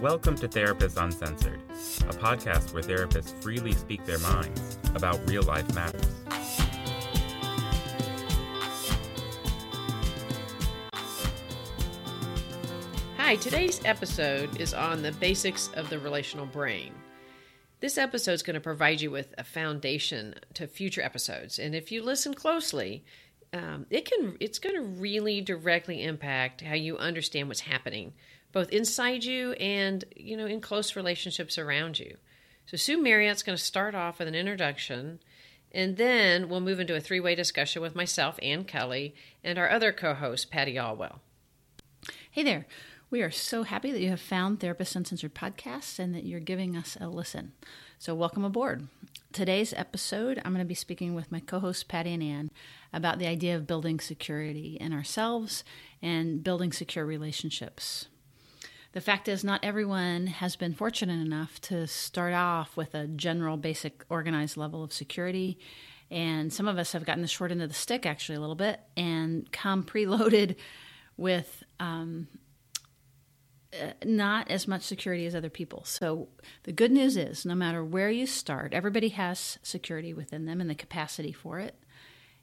Welcome to Therapists Uncensored, a podcast where therapists freely speak their minds about real life matters. Hi, today's episode is on the basics of the relational brain. This episode is going to provide you with a foundation to future episodes, and if you listen closely, um, it can it's going to really directly impact how you understand what's happening both inside you and you know in close relationships around you so sue marriott's going to start off with an introduction and then we'll move into a three-way discussion with myself ann kelly and our other co-host patty alwell hey there we are so happy that you have found Therapist Uncensored Podcast and that you're giving us a listen. So, welcome aboard. Today's episode, I'm going to be speaking with my co hosts, Patty and Ann, about the idea of building security in ourselves and building secure relationships. The fact is, not everyone has been fortunate enough to start off with a general, basic, organized level of security. And some of us have gotten the short end of the stick, actually, a little bit, and come preloaded with um, uh, not as much security as other people. So the good news is no matter where you start, everybody has security within them and the capacity for it.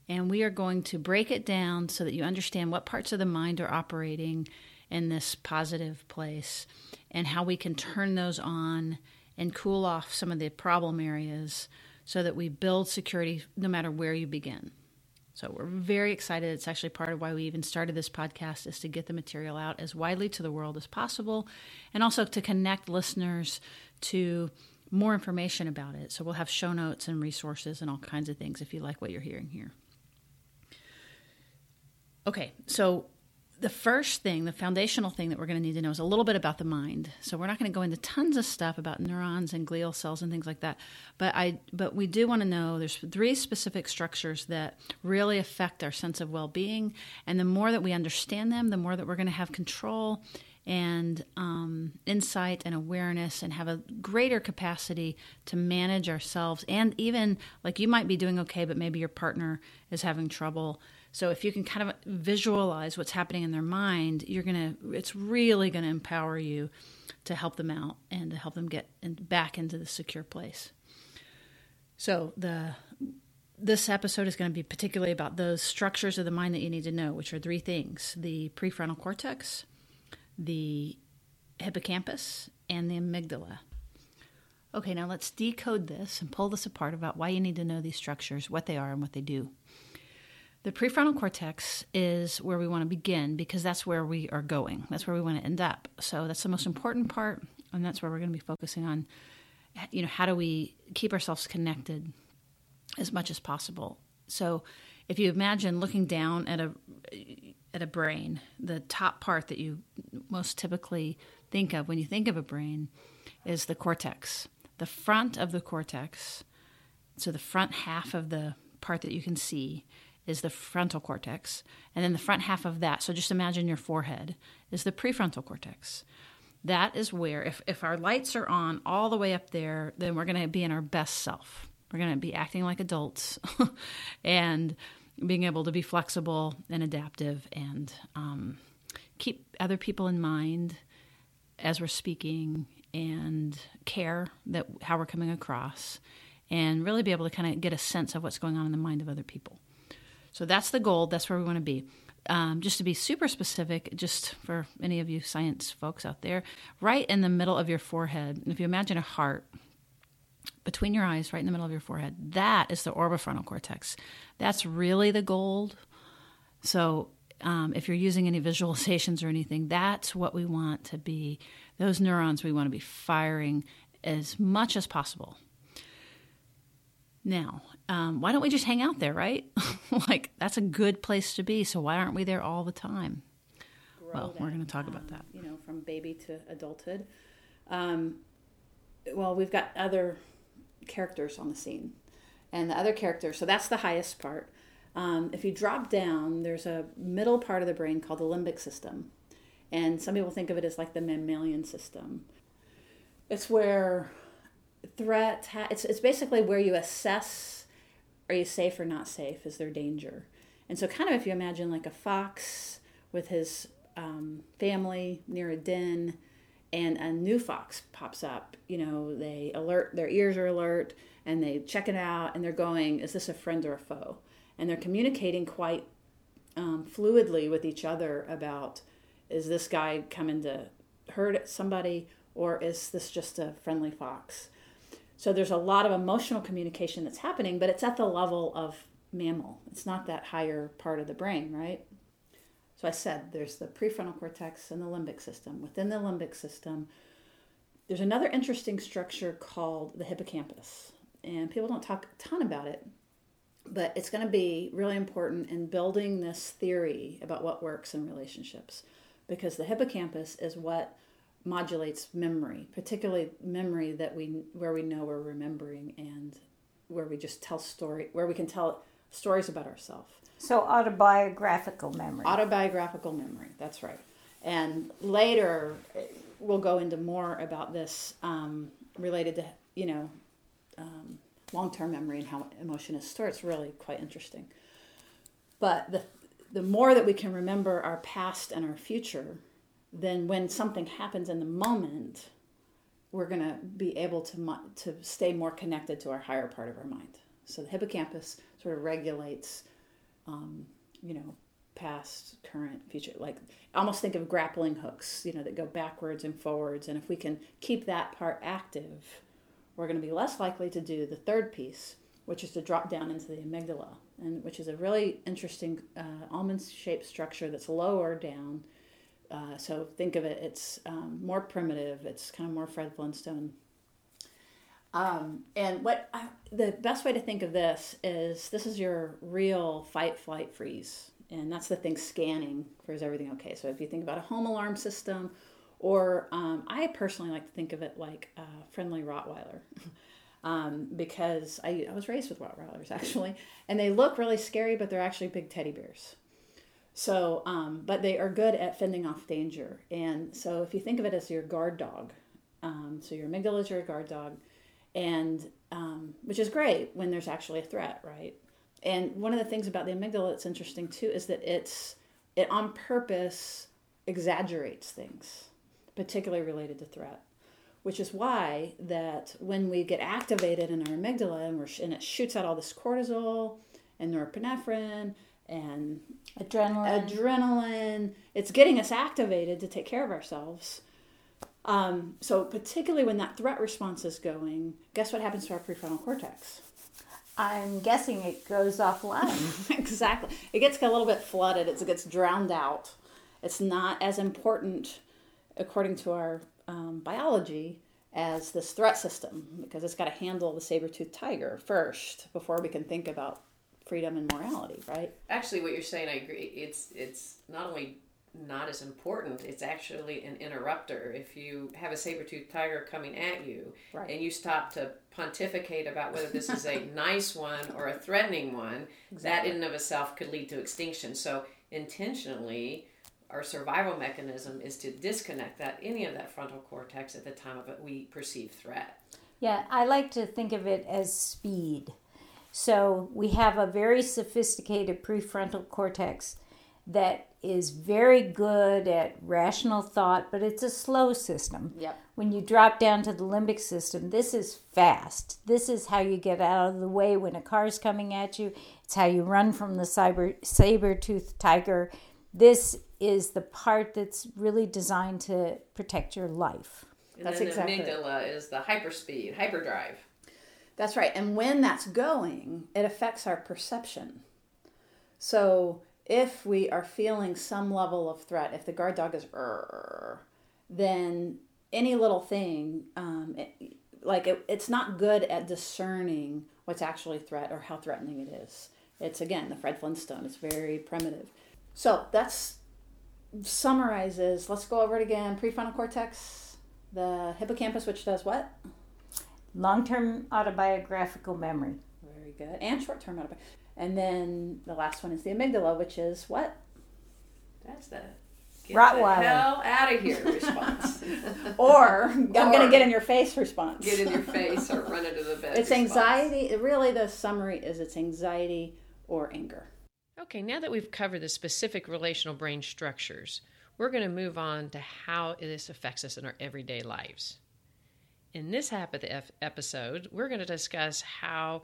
And we are going to break it down so that you understand what parts of the mind are operating in this positive place and how we can turn those on and cool off some of the problem areas so that we build security no matter where you begin. So we're very excited. It's actually part of why we even started this podcast is to get the material out as widely to the world as possible and also to connect listeners to more information about it. So we'll have show notes and resources and all kinds of things if you like what you're hearing here. Okay, so the first thing, the foundational thing that we're going to need to know is a little bit about the mind. So we're not going to go into tons of stuff about neurons and glial cells and things like that. But I but we do want to know there's three specific structures that really affect our sense of well-being, and the more that we understand them, the more that we're going to have control and um, insight and awareness and have a greater capacity to manage ourselves and even like you might be doing okay but maybe your partner is having trouble so if you can kind of visualize what's happening in their mind, you're going to it's really going to empower you to help them out and to help them get in, back into the secure place. So the this episode is going to be particularly about those structures of the mind that you need to know, which are three things: the prefrontal cortex, the hippocampus, and the amygdala. Okay, now let's decode this and pull this apart about why you need to know these structures, what they are, and what they do. The prefrontal cortex is where we want to begin because that's where we are going. That's where we want to end up. So that's the most important part, and that's where we're going to be focusing on. You know, how do we keep ourselves connected as much as possible? So, if you imagine looking down at a at a brain, the top part that you most typically think of when you think of a brain is the cortex. The front of the cortex, so the front half of the part that you can see is the frontal cortex, and then the front half of that, so just imagine your forehead, is the prefrontal cortex. That is where, if, if our lights are on all the way up there, then we're going to be in our best self. We're going to be acting like adults and being able to be flexible and adaptive and um, keep other people in mind as we're speaking and care that how we're coming across and really be able to kind of get a sense of what's going on in the mind of other people. So that's the goal. That's where we want to be. Um, just to be super specific, just for any of you science folks out there, right in the middle of your forehead, if you imagine a heart between your eyes, right in the middle of your forehead, that is the orbitofrontal cortex. That's really the gold. So um, if you're using any visualizations or anything, that's what we want to be. Those neurons we want to be firing as much as possible. Now, um, why don't we just hang out there, right? like, that's a good place to be. So, why aren't we there all the time? Grow well, that, we're going to talk um, about that. You know, from baby to adulthood. Um, well, we've got other characters on the scene. And the other characters, so that's the highest part. Um, if you drop down, there's a middle part of the brain called the limbic system. And some people think of it as like the mammalian system. It's where threat it's, it's basically where you assess are you safe or not safe is there danger and so kind of if you imagine like a fox with his um, family near a den and a new fox pops up, you know, they alert, their ears are alert, and they check it out, and they're going, is this a friend or a foe? And they're communicating quite um, fluidly with each other about, is this guy coming to hurt somebody, or is this just a friendly fox? So there's a lot of emotional communication that's happening, but it's at the level of mammal. It's not that higher part of the brain, right? So I said there's the prefrontal cortex and the limbic system. Within the limbic system, there's another interesting structure called the hippocampus. And people don't talk a ton about it, but it's going to be really important in building this theory about what works in relationships because the hippocampus is what modulates memory, particularly memory that we where we know we're remembering and where we just tell story where we can tell stories about ourselves. So autobiographical memory. Autobiographical memory. That's right. And later we'll go into more about this um, related to you know um, long-term memory and how emotion is stored. It's really quite interesting. But the the more that we can remember our past and our future, then when something happens in the moment, we're going to be able to to stay more connected to our higher part of our mind. So the hippocampus sort of regulates, um, you know, past, current, future. Like almost think of grappling hooks, you know, that go backwards and forwards. And if we can keep that part active, we're going to be less likely to do the third piece, which is to drop down into the amygdala, and which is a really interesting uh, almond-shaped structure that's lower down uh, so think of it, it's um, more primitive. It's kind of more Fred Flintstone. Um, and what I, the best way to think of this is this is your real fight, flight, freeze. And that's the thing scanning for is everything okay. So if you think about a home alarm system, or um, I personally like to think of it like a friendly Rottweiler. Um, because I, I was raised with Rottweilers actually, and they look really scary, but they're actually big teddy bears. So, um, but they are good at fending off danger. And so, if you think of it as your guard dog, um, so your amygdala is your guard dog, and um, which is great when there's actually a threat, right? And one of the things about the amygdala that's interesting too is that it's it on purpose exaggerates things, particularly related to threat. Which is why that when we get activated in our amygdala and, we're, and it shoots out all this cortisol and norepinephrine and adrenaline. Adrenaline. It's getting us activated to take care of ourselves. Um, so, particularly when that threat response is going, guess what happens to our prefrontal cortex? I'm guessing it goes offline. exactly. It gets a little bit flooded, it gets drowned out. It's not as important, according to our um, biology, as this threat system because it's got to handle the saber toothed tiger first before we can think about freedom and morality, right? Actually, what you're saying, I agree. It's it's not only not as important, it's actually an interrupter. If you have a saber-toothed tiger coming at you right. and you stop to pontificate about whether this is a nice one or a threatening one, exactly. that in and of itself could lead to extinction. So intentionally, our survival mechanism is to disconnect that any of that frontal cortex at the time of it we perceive threat. Yeah, I like to think of it as speed. So we have a very sophisticated prefrontal cortex that is very good at rational thought, but it's a slow system. Yep. When you drop down to the limbic system, this is fast. This is how you get out of the way when a car's coming at you. It's how you run from the cyber, saber-toothed tiger. This is the part that's really designed to protect your life. And that's then exactly. The amygdala is the hyperspeed, hyperdrive. That's right. And when that's going, it affects our perception. So if we are feeling some level of threat, if the guard dog is, then any little thing, um, it, like it, it's not good at discerning what's actually threat or how threatening it is. It's again the Fred Flintstone. It's very primitive. So that's summarizes. Let's go over it again. Prefrontal cortex, the hippocampus, which does what? Long term autobiographical memory. Very good. And short term autobiographical. And then the last one is the amygdala, which is what? That's the get Rottweiler. the hell out of here response. or I'm going to get in your face response. Get in your face or run into the bed. It's response. anxiety. Really, the summary is it's anxiety or anger. Okay, now that we've covered the specific relational brain structures, we're going to move on to how this affects us in our everyday lives. In this half of the episode, we're going to discuss how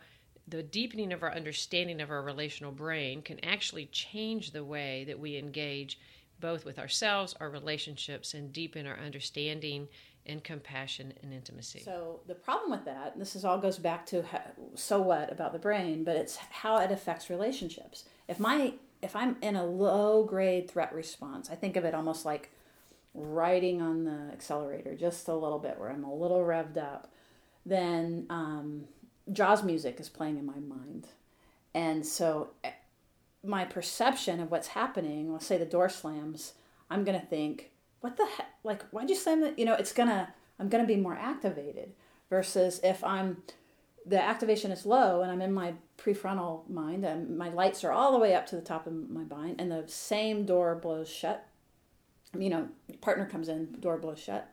the deepening of our understanding of our relational brain can actually change the way that we engage both with ourselves, our relationships, and deepen our understanding and compassion and intimacy. So the problem with that, and this is all goes back to how, so what about the brain, but it's how it affects relationships. If my if I'm in a low grade threat response, I think of it almost like riding on the accelerator just a little bit, where I'm a little revved up. Then um, Jaws music is playing in my mind, and so eh, my perception of what's happening. Let's say the door slams. I'm gonna think, what the heck? Like, why'd you slam it? You know, it's gonna. I'm gonna be more activated versus if I'm the activation is low and I'm in my prefrontal mind and my lights are all the way up to the top of my mind and the same door blows shut. You know, partner comes in, door blows shut.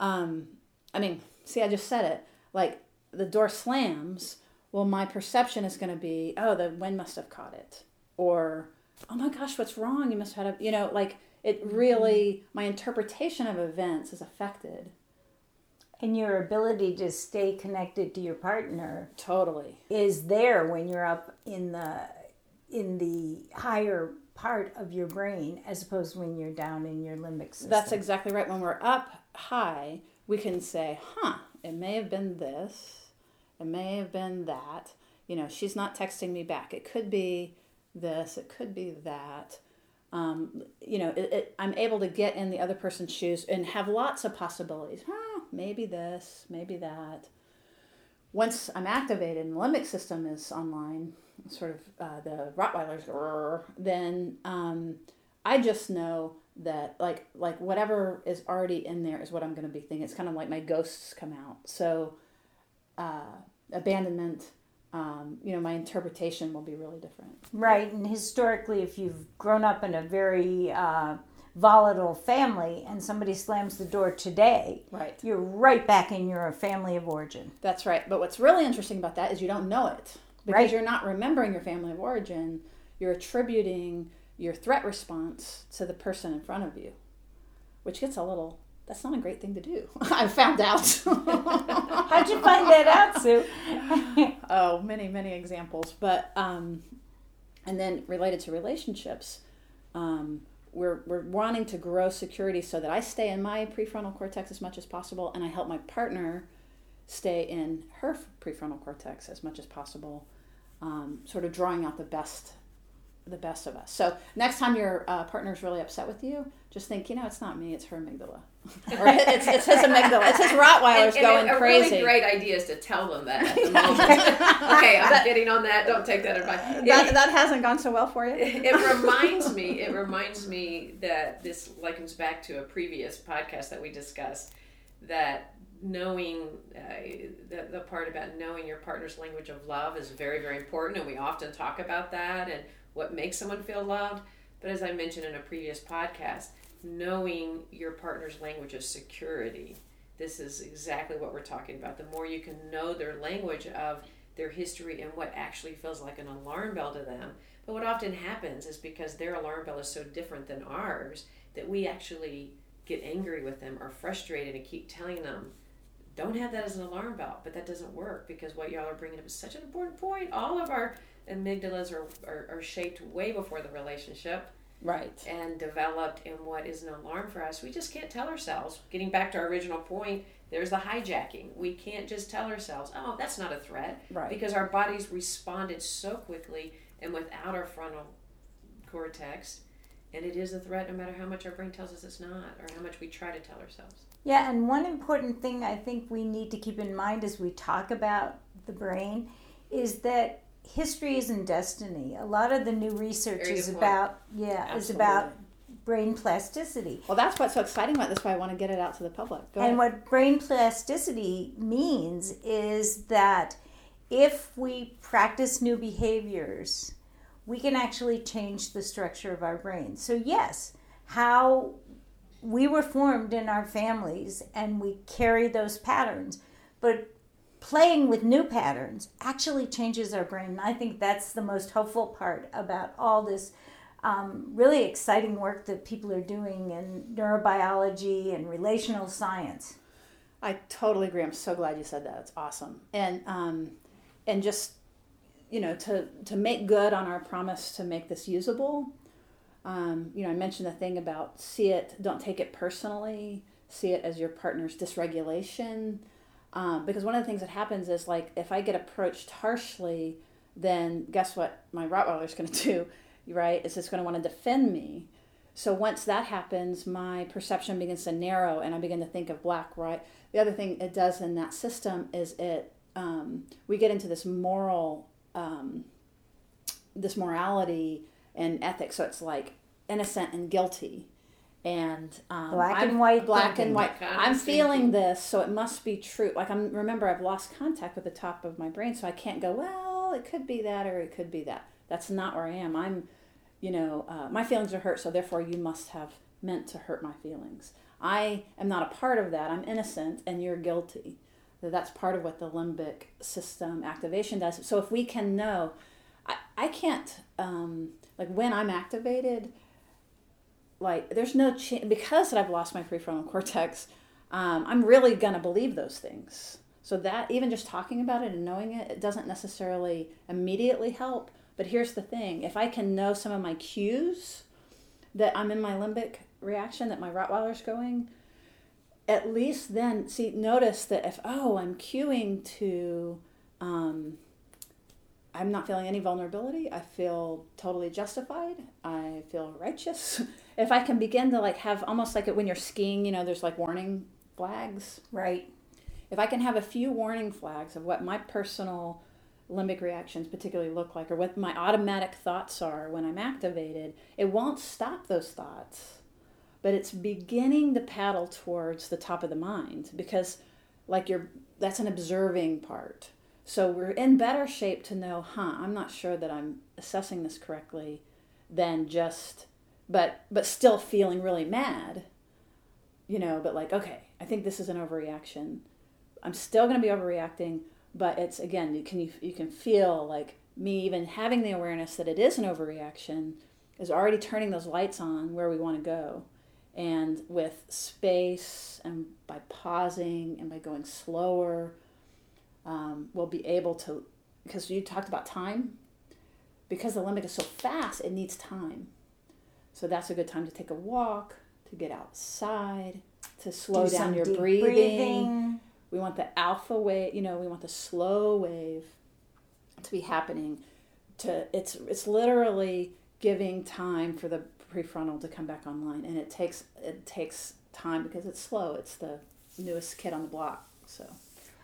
Um, I mean, see, I just said it. Like the door slams. Well, my perception is going to be, oh, the wind must have caught it, or oh my gosh, what's wrong? You must have had a, you know, like it really, my interpretation of events is affected and your ability to stay connected to your partner totally is there when you're up in the in the higher part of your brain as opposed when you're down in your limbic system. That's exactly right. When we're up high, we can say, "Huh, it may have been this. It may have been that. You know, she's not texting me back. It could be this, it could be that." Um, you know, it, it, I'm able to get in the other person's shoes and have lots of possibilities. Huh, maybe this, maybe that. Once I'm activated and the limbic system is online, sort of uh, the Rottweilers, then um, I just know that like like whatever is already in there is what I'm going to be thinking. It's kind of like my ghosts come out. So uh, abandonment, um, you know, my interpretation will be really different. Right, and historically, if you've grown up in a very uh, volatile family and somebody slams the door today, right, you're right back in your family of origin. That's right. But what's really interesting about that is you don't know it because right. you're not remembering your family of origin. You're attributing your threat response to the person in front of you, which gets a little that's not a great thing to do. I found out. How'd you find that out, Sue? oh, many, many examples. But, um, and then related to relationships, um, we're, we're wanting to grow security so that I stay in my prefrontal cortex as much as possible and I help my partner stay in her prefrontal cortex as much as possible, um, sort of drawing out the best the best of us. So next time your uh, partner's really upset with you, just think, you know, it's not me, it's her amygdala. or it's, it's his amygdala. It's his Rottweiler's and, and going a, a crazy. A really great idea is to tell them that at the moment. okay, I'm that, getting on that. Don't take that advice. That, that hasn't gone so well for you? it reminds me, it reminds me that this likens back to a previous podcast that we discussed that knowing uh, the, the part about knowing your partner's language of love is very, very important. And we often talk about that and what makes someone feel loved. But as I mentioned in a previous podcast, knowing your partner's language of security. This is exactly what we're talking about. The more you can know their language of their history and what actually feels like an alarm bell to them. But what often happens is because their alarm bell is so different than ours that we actually get angry with them or frustrated and keep telling them, don't have that as an alarm bell. But that doesn't work because what y'all are bringing up is such an important point. All of our amygdalas are, are, are shaped way before the relationship right. and developed in what is an alarm for us. We just can't tell ourselves. Getting back to our original point there's the hijacking. We can't just tell ourselves oh that's not a threat right. because our bodies responded so quickly and without our frontal cortex and it is a threat no matter how much our brain tells us it's not or how much we try to tell ourselves. Yeah and one important thing i think we need to keep in mind as we talk about the brain is that history isn't destiny. A lot of the new research Very is about yeah Absolutely. is about brain plasticity. Well, that's what's so exciting about this. Why I want to get it out to the public. Go and ahead. what brain plasticity means is that if we practice new behaviors, we can actually change the structure of our brain. So yes, how we were formed in our families and we carry those patterns, but playing with new patterns actually changes our brain. I think that's the most hopeful part about all this um, really exciting work that people are doing in neurobiology and relational science. I totally agree. I'm so glad you said that. It's awesome. And um, and just you know to to make good on our promise to make this usable. Um, you know, I mentioned the thing about see it, don't take it personally. See it as your partner's dysregulation. Um, because one of the things that happens is like if I get approached harshly, then guess what my Rottweiler is going to do, right? Is it's going to want to defend me. So once that happens, my perception begins to narrow, and I begin to think of black, right. The other thing it does in that system is it um, we get into this moral, um, this morality and ethics. So it's like innocent and guilty, and um, Black I'm- and white black and white. Of I'm feeling this, so it must be true. Like I'm remember I've lost contact with the top of my brain, so I can't go. Well, it could be that, or it could be that. That's not where I am. I'm, you know, uh, my feelings are hurt, so therefore you must have meant to hurt my feelings. I am not a part of that. I'm innocent, and you're guilty. So that's part of what the limbic system activation does. So if we can know, I, I can't um, like when I'm activated like there's no chance because that I've lost my prefrontal cortex. Um, I'm really gonna believe those things. So that even just talking about it and knowing it, it doesn't necessarily immediately help. But here's the thing: if I can know some of my cues that I'm in my limbic reaction, that my Rottweiler's going, at least then see notice that if oh I'm cueing to um, I'm not feeling any vulnerability. I feel totally justified. I feel righteous. if I can begin to like have almost like it when you're skiing, you know, there's like warning flags. Right. If I can have a few warning flags of what my personal limbic reactions particularly look like or what my automatic thoughts are when I'm activated, it won't stop those thoughts. But it's beginning to paddle towards the top of the mind because like you're that's an observing part. So we're in better shape to know, huh, I'm not sure that I'm assessing this correctly than just but but still feeling really mad. You know, but like, okay, I think this is an overreaction. I'm still going to be overreacting, but it's again, you can you, you can feel like me even having the awareness that it is an overreaction is already turning those lights on where we want to go. And with space and by pausing and by going slower, um, we'll be able to, because you talked about time, because the limbic is so fast, it needs time. So that's a good time to take a walk, to get outside, to slow Do down your breathing. breathing. We want the alpha wave, you know, we want the slow wave to be happening. To it's it's literally giving time for the prefrontal to come back online, and it takes it takes time because it's slow. It's the newest kid on the block, so.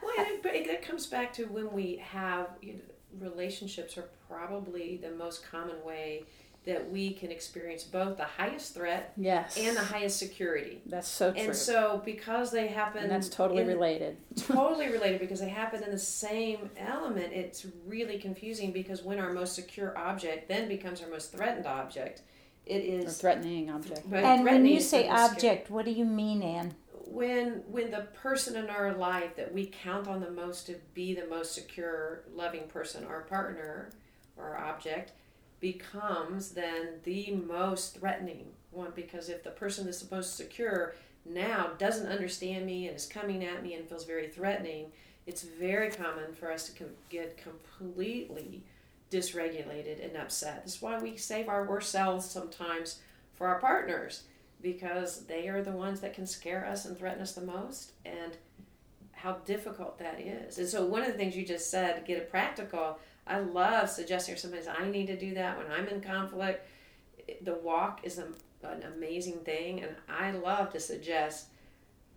Well, and it, it, it comes back to when we have you know, relationships are probably the most common way that we can experience both the highest threat Yes. and the highest security. That's so true. And so, because they happen, And that's totally in- related. totally related because they happen in the same element. It's really confusing because when our most secure object then becomes our most threatened object, it is a threatening object. but And when you say the most scary. object, what do you mean, Ann? When when the person in our life that we count on the most to be the most secure loving person our partner or our object becomes then the most threatening one. Because if the person that's supposed to secure now doesn't understand me and is coming at me and feels very threatening it's very common for us to com- get completely dysregulated and upset. That's why we save our worst selves sometimes for our partners because they are the ones that can scare us and threaten us the most and how difficult that is. And so one of the things you just said, get it practical, I love suggesting sometimes I need to do that when I'm in conflict. The walk is a, an amazing thing and I love to suggest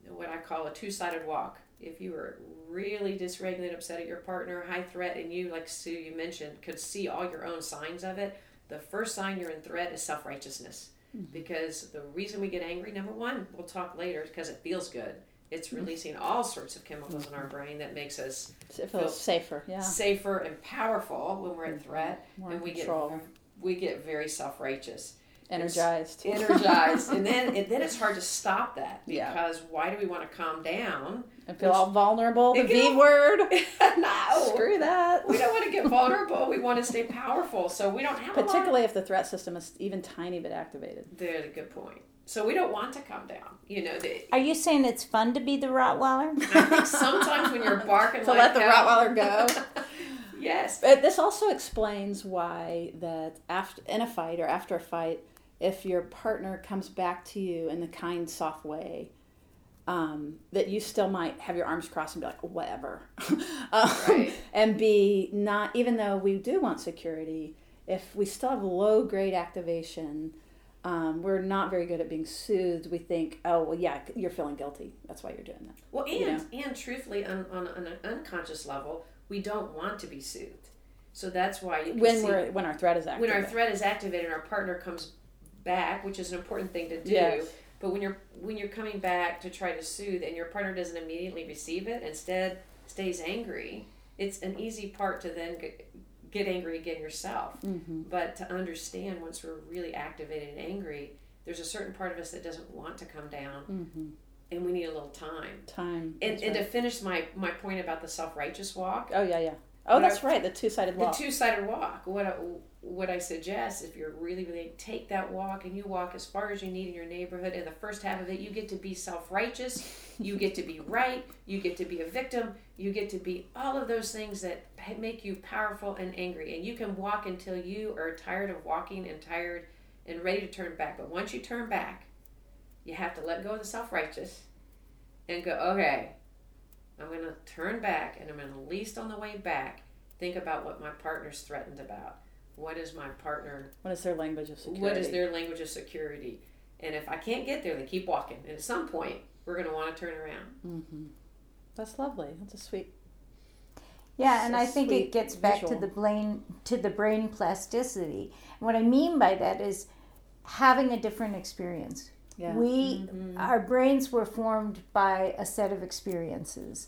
what I call a two-sided walk. If you are really dysregulated, upset at your partner, high threat, and you, like Sue, you mentioned, could see all your own signs of it, the first sign you're in threat is self-righteousness because the reason we get angry number one we'll talk later because it feels good it's mm-hmm. releasing all sorts of chemicals in our mm-hmm. brain that makes us It feels safer. Yeah. safer and powerful when we're in mm-hmm. threat More and we control. get we get very self-righteous Energized. energized, and then and then it's hard to stop that Yeah. because why do we want to calm down? I feel all vulnerable. The V can- word. no, Screw that. we don't want to get vulnerable. We want to stay powerful, so we don't have a lot. Particularly if the threat system is even tiny bit activated. There's a good point. So we don't want to come down. You know, the, Are you saying it's fun to be the Rottweiler? I think sometimes when you're barking To like let the hell- Rottweiler go. yes. But this also explains why that after in a fight or after a fight, if your partner comes back to you in the kind, soft way, um, that you still might have your arms crossed and be like, whatever, um, Right. and be not even though we do want security, if we still have low grade activation. Um, we're not very good at being soothed. We think, oh well, yeah, you're feeling guilty. That's why you're doing that. Well, and You and truthfully, on, on, an unconscious level, we don't want to be soothed. So that's why you When see- we're when our threat is active. when our threat is activated and our partner comes back, which is an important thing to do. Yes. But when you're when you're coming back to try to soothe and your partner doesn't immediately receive it, instead stays angry, it's an easy part to then get, get angry again yourself. Mm-hmm. But to understand once we're really activated and angry, there's a certain part of us that doesn't want to come down, Mm-hmm. and we need a little time. time. And, That's and to finish my, my point about the self righteous walk, Oh yeah, yeah. Oh, What that's I- right. The two-sided walk. the two sided walk. What I, what I suggest, if you're really really take that walk and you walk as far as you need in your neighborhood, and the first half of it, you get to be self righteous, you get to be right, you get to be a victim, you get to be all of those things that make you powerful and angry, and you can walk until you are tired of walking and tired and ready to turn back. But once you turn back, you have to let go of the self righteous and go, okay, I'm going to turn back and I'm going to, at least on the way back, think about what my partner's threatened about. What is my partner, what is their language of security? what is their language of security? And if I can't get there, then keep walking. And at some point, we're going to want to turn around. Mm-hmm. That's lovely. That's a sweet. Yeah, and I think it gets back to the brain to the brain plasticity. What I mean by that is having a different experience. Yeah. We mm-hmm. our brains were formed by a set of experiences.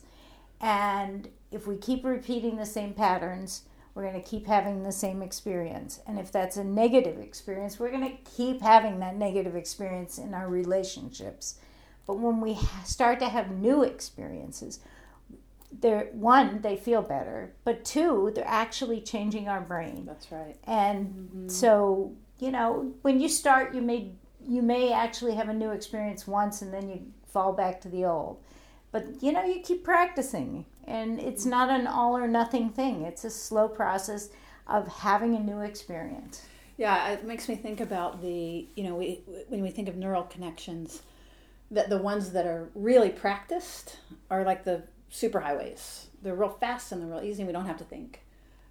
And if we keep repeating the same patterns, we're going to keep having the same experience. And if that's a negative experience, we're going to keep having that negative experience in our relationships. But when we start to have new experiences, they're one, they feel better, but two, they're actually changing our brain. That's right. And mm-hmm. so, you know, when you start, you may you may actually have a new experience once, and then you fall back to the old. But you know, you keep practicing, and it's mm-hmm. not an all or nothing thing. It's a slow process of having a new experience. Yeah, it makes me think about the you know we when we think of neural connections, that the ones that are really practiced are like the superhighways. They're real fast and they're real easy. and We don't have to think.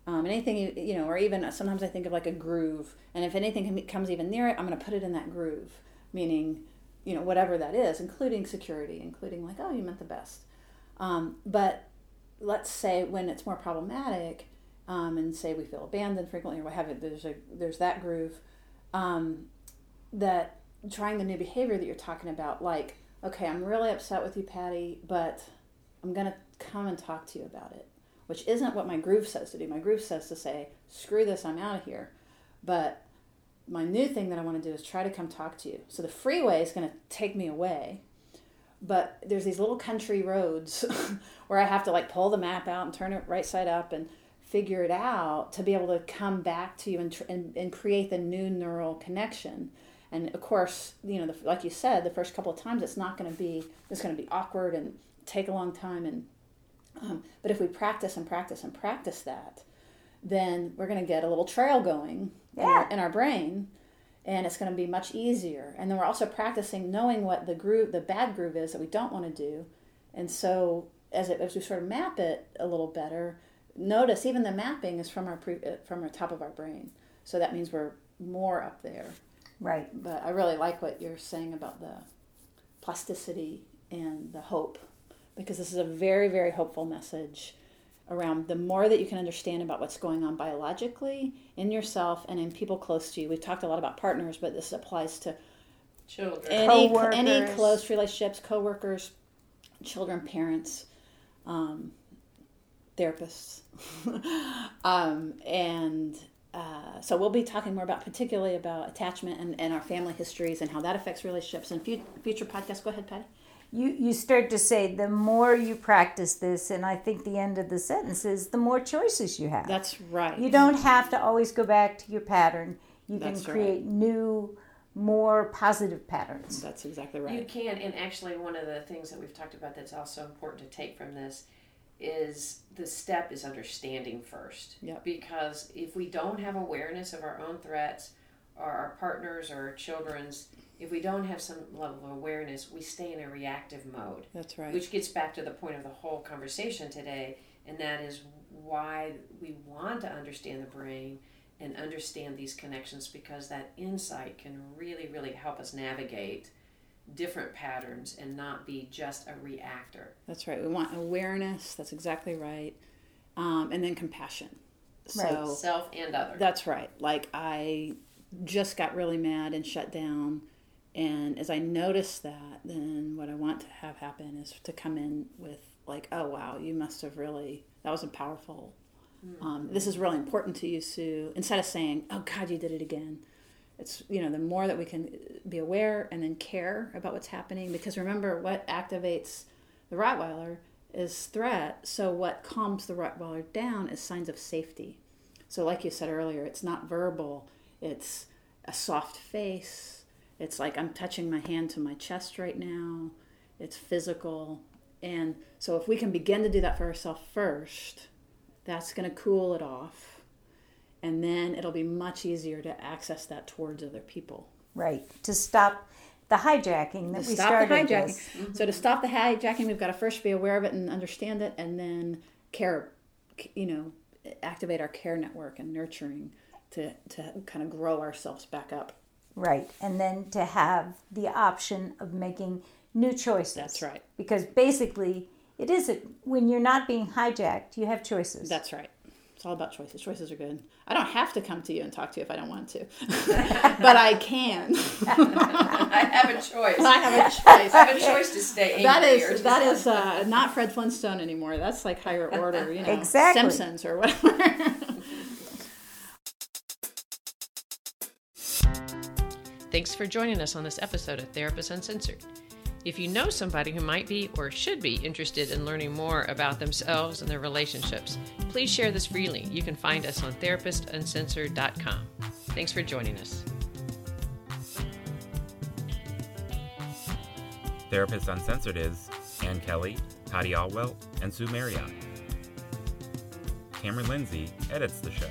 Um, and anything you, you know, or even sometimes I think of like a groove, and if anything comes even near it, I'm going to put it in that groove, meaning, you know, whatever that is, including security, including like, oh, you meant the best. Um, but let's say when it's more problematic, um, and say we feel abandoned frequently or what have you, there's a there's that groove, um, that trying the new behavior that you're talking about, like, okay, I'm really upset with you, Patty, but I'm gonna come and talk to you about it which isn't what my groove says to do. My groove says to say, screw this, I'm out of here. But my new thing that I want to do is try to come talk to you. So the freeway is going to take me away. But there's these little country roads where I have to like pull the map out and turn it right side up and figure it out to be able to come back to you and, tr- and, and create the new neural connection. And of course, you know, the, like you said, the first couple of times it's not going to be, it's going to be awkward and take a long time and um, but if we practice and practice and practice that, then we're going to get a little trail going in, our, in our brain, and it's going to be much easier. And then we're also practicing knowing what the groove, the bad groove is that we don't want to do. And so as it, as we sort of map it a little better, notice even the mapping is from our pre, uh, from the top of our brain. So that means we're more up there. Right. But I really like what you're saying about the plasticity and the hope because this is a very, very hopeful message around the more that you can understand about what's going on biologically in yourself and in people close to you. We've talked a lot about partners, but this applies to Children. any any close relationships, coworkers, children, parents, um, therapists, um, and uh, so we'll be talking more about particularly about attachment and, and our family histories and how that affects relationships in fu- future podcasts. Go ahead, Patty. You, you start to say the more you practice this, and I think the end of the sentence is the more choices you have. That's right. You don't have to always go back to your pattern. You That's can right. create new, more positive patterns. That's exactly right. You can, and actually, one of the things that we've talked about that's also important to take from this is the step is understanding first. Yep. Because if we don't have awareness of our own threats, or our partners or our children's, if we don't have some level of awareness, we stay in a reactive mode. That's right. Which gets back to the point of the whole conversation today, and that is why we want to understand the brain and understand these connections because that insight can really, really help us navigate different patterns and not be just a reactor. That's right. We want awareness. That's exactly right. Um, and then compassion. Right. So Self and other. that's right. Like I just got really mad and shut down. And as I notice that, then what I want to have happen is to come in with like, oh wow, you must have really that was a powerful. Um, this is really important to you, Sue. Instead of saying, "Oh God, you did it again," it's you know the more that we can be aware and then care about what's happening. Because remember, what activates the Rottweiler is threat. So what calms the Rottweiler down is signs of safety. So, like you said earlier, it's not verbal, it's a soft face. It's like I'm touching my hand to my chest right now. It's physical. And so, if we can begin to do that for ourselves first, that's going to cool it off. And then it'll be much easier to access that towards other people. Right. To stop the hijacking that To we stop started the hijacking. this. So to stop the hijacking, we've got to first be aware of it and understand it, and then care. You know, activate our care network and nurturing to to kind of grow ourselves back up. Right. And then to have the option of making new choices. That's right. Because basically, it is a, when you're not being hijacked, you have choices. That's right. It's all about choices. Choices are good. I don't have to come to you and talk to you if I don't want to, but I can. I have a choice. I have a choice. I have a choice to stay angry That or is to that stop. is uh, not Fred Flintstone anymore. That's like higher order, you know, Exactly. Simpsons or whatever. Thanks for joining us on this episode of Therapist Uncensored. If you know somebody who might be or should be interested in learning more about themselves and their relationships, please share this freely. You can find us on therapistuncensored.com. Thanks for joining us. Therapist Uncensored is Ann Kelly, Patty Alwell, and Sue Marriott. Cameron Lindsay edits the show.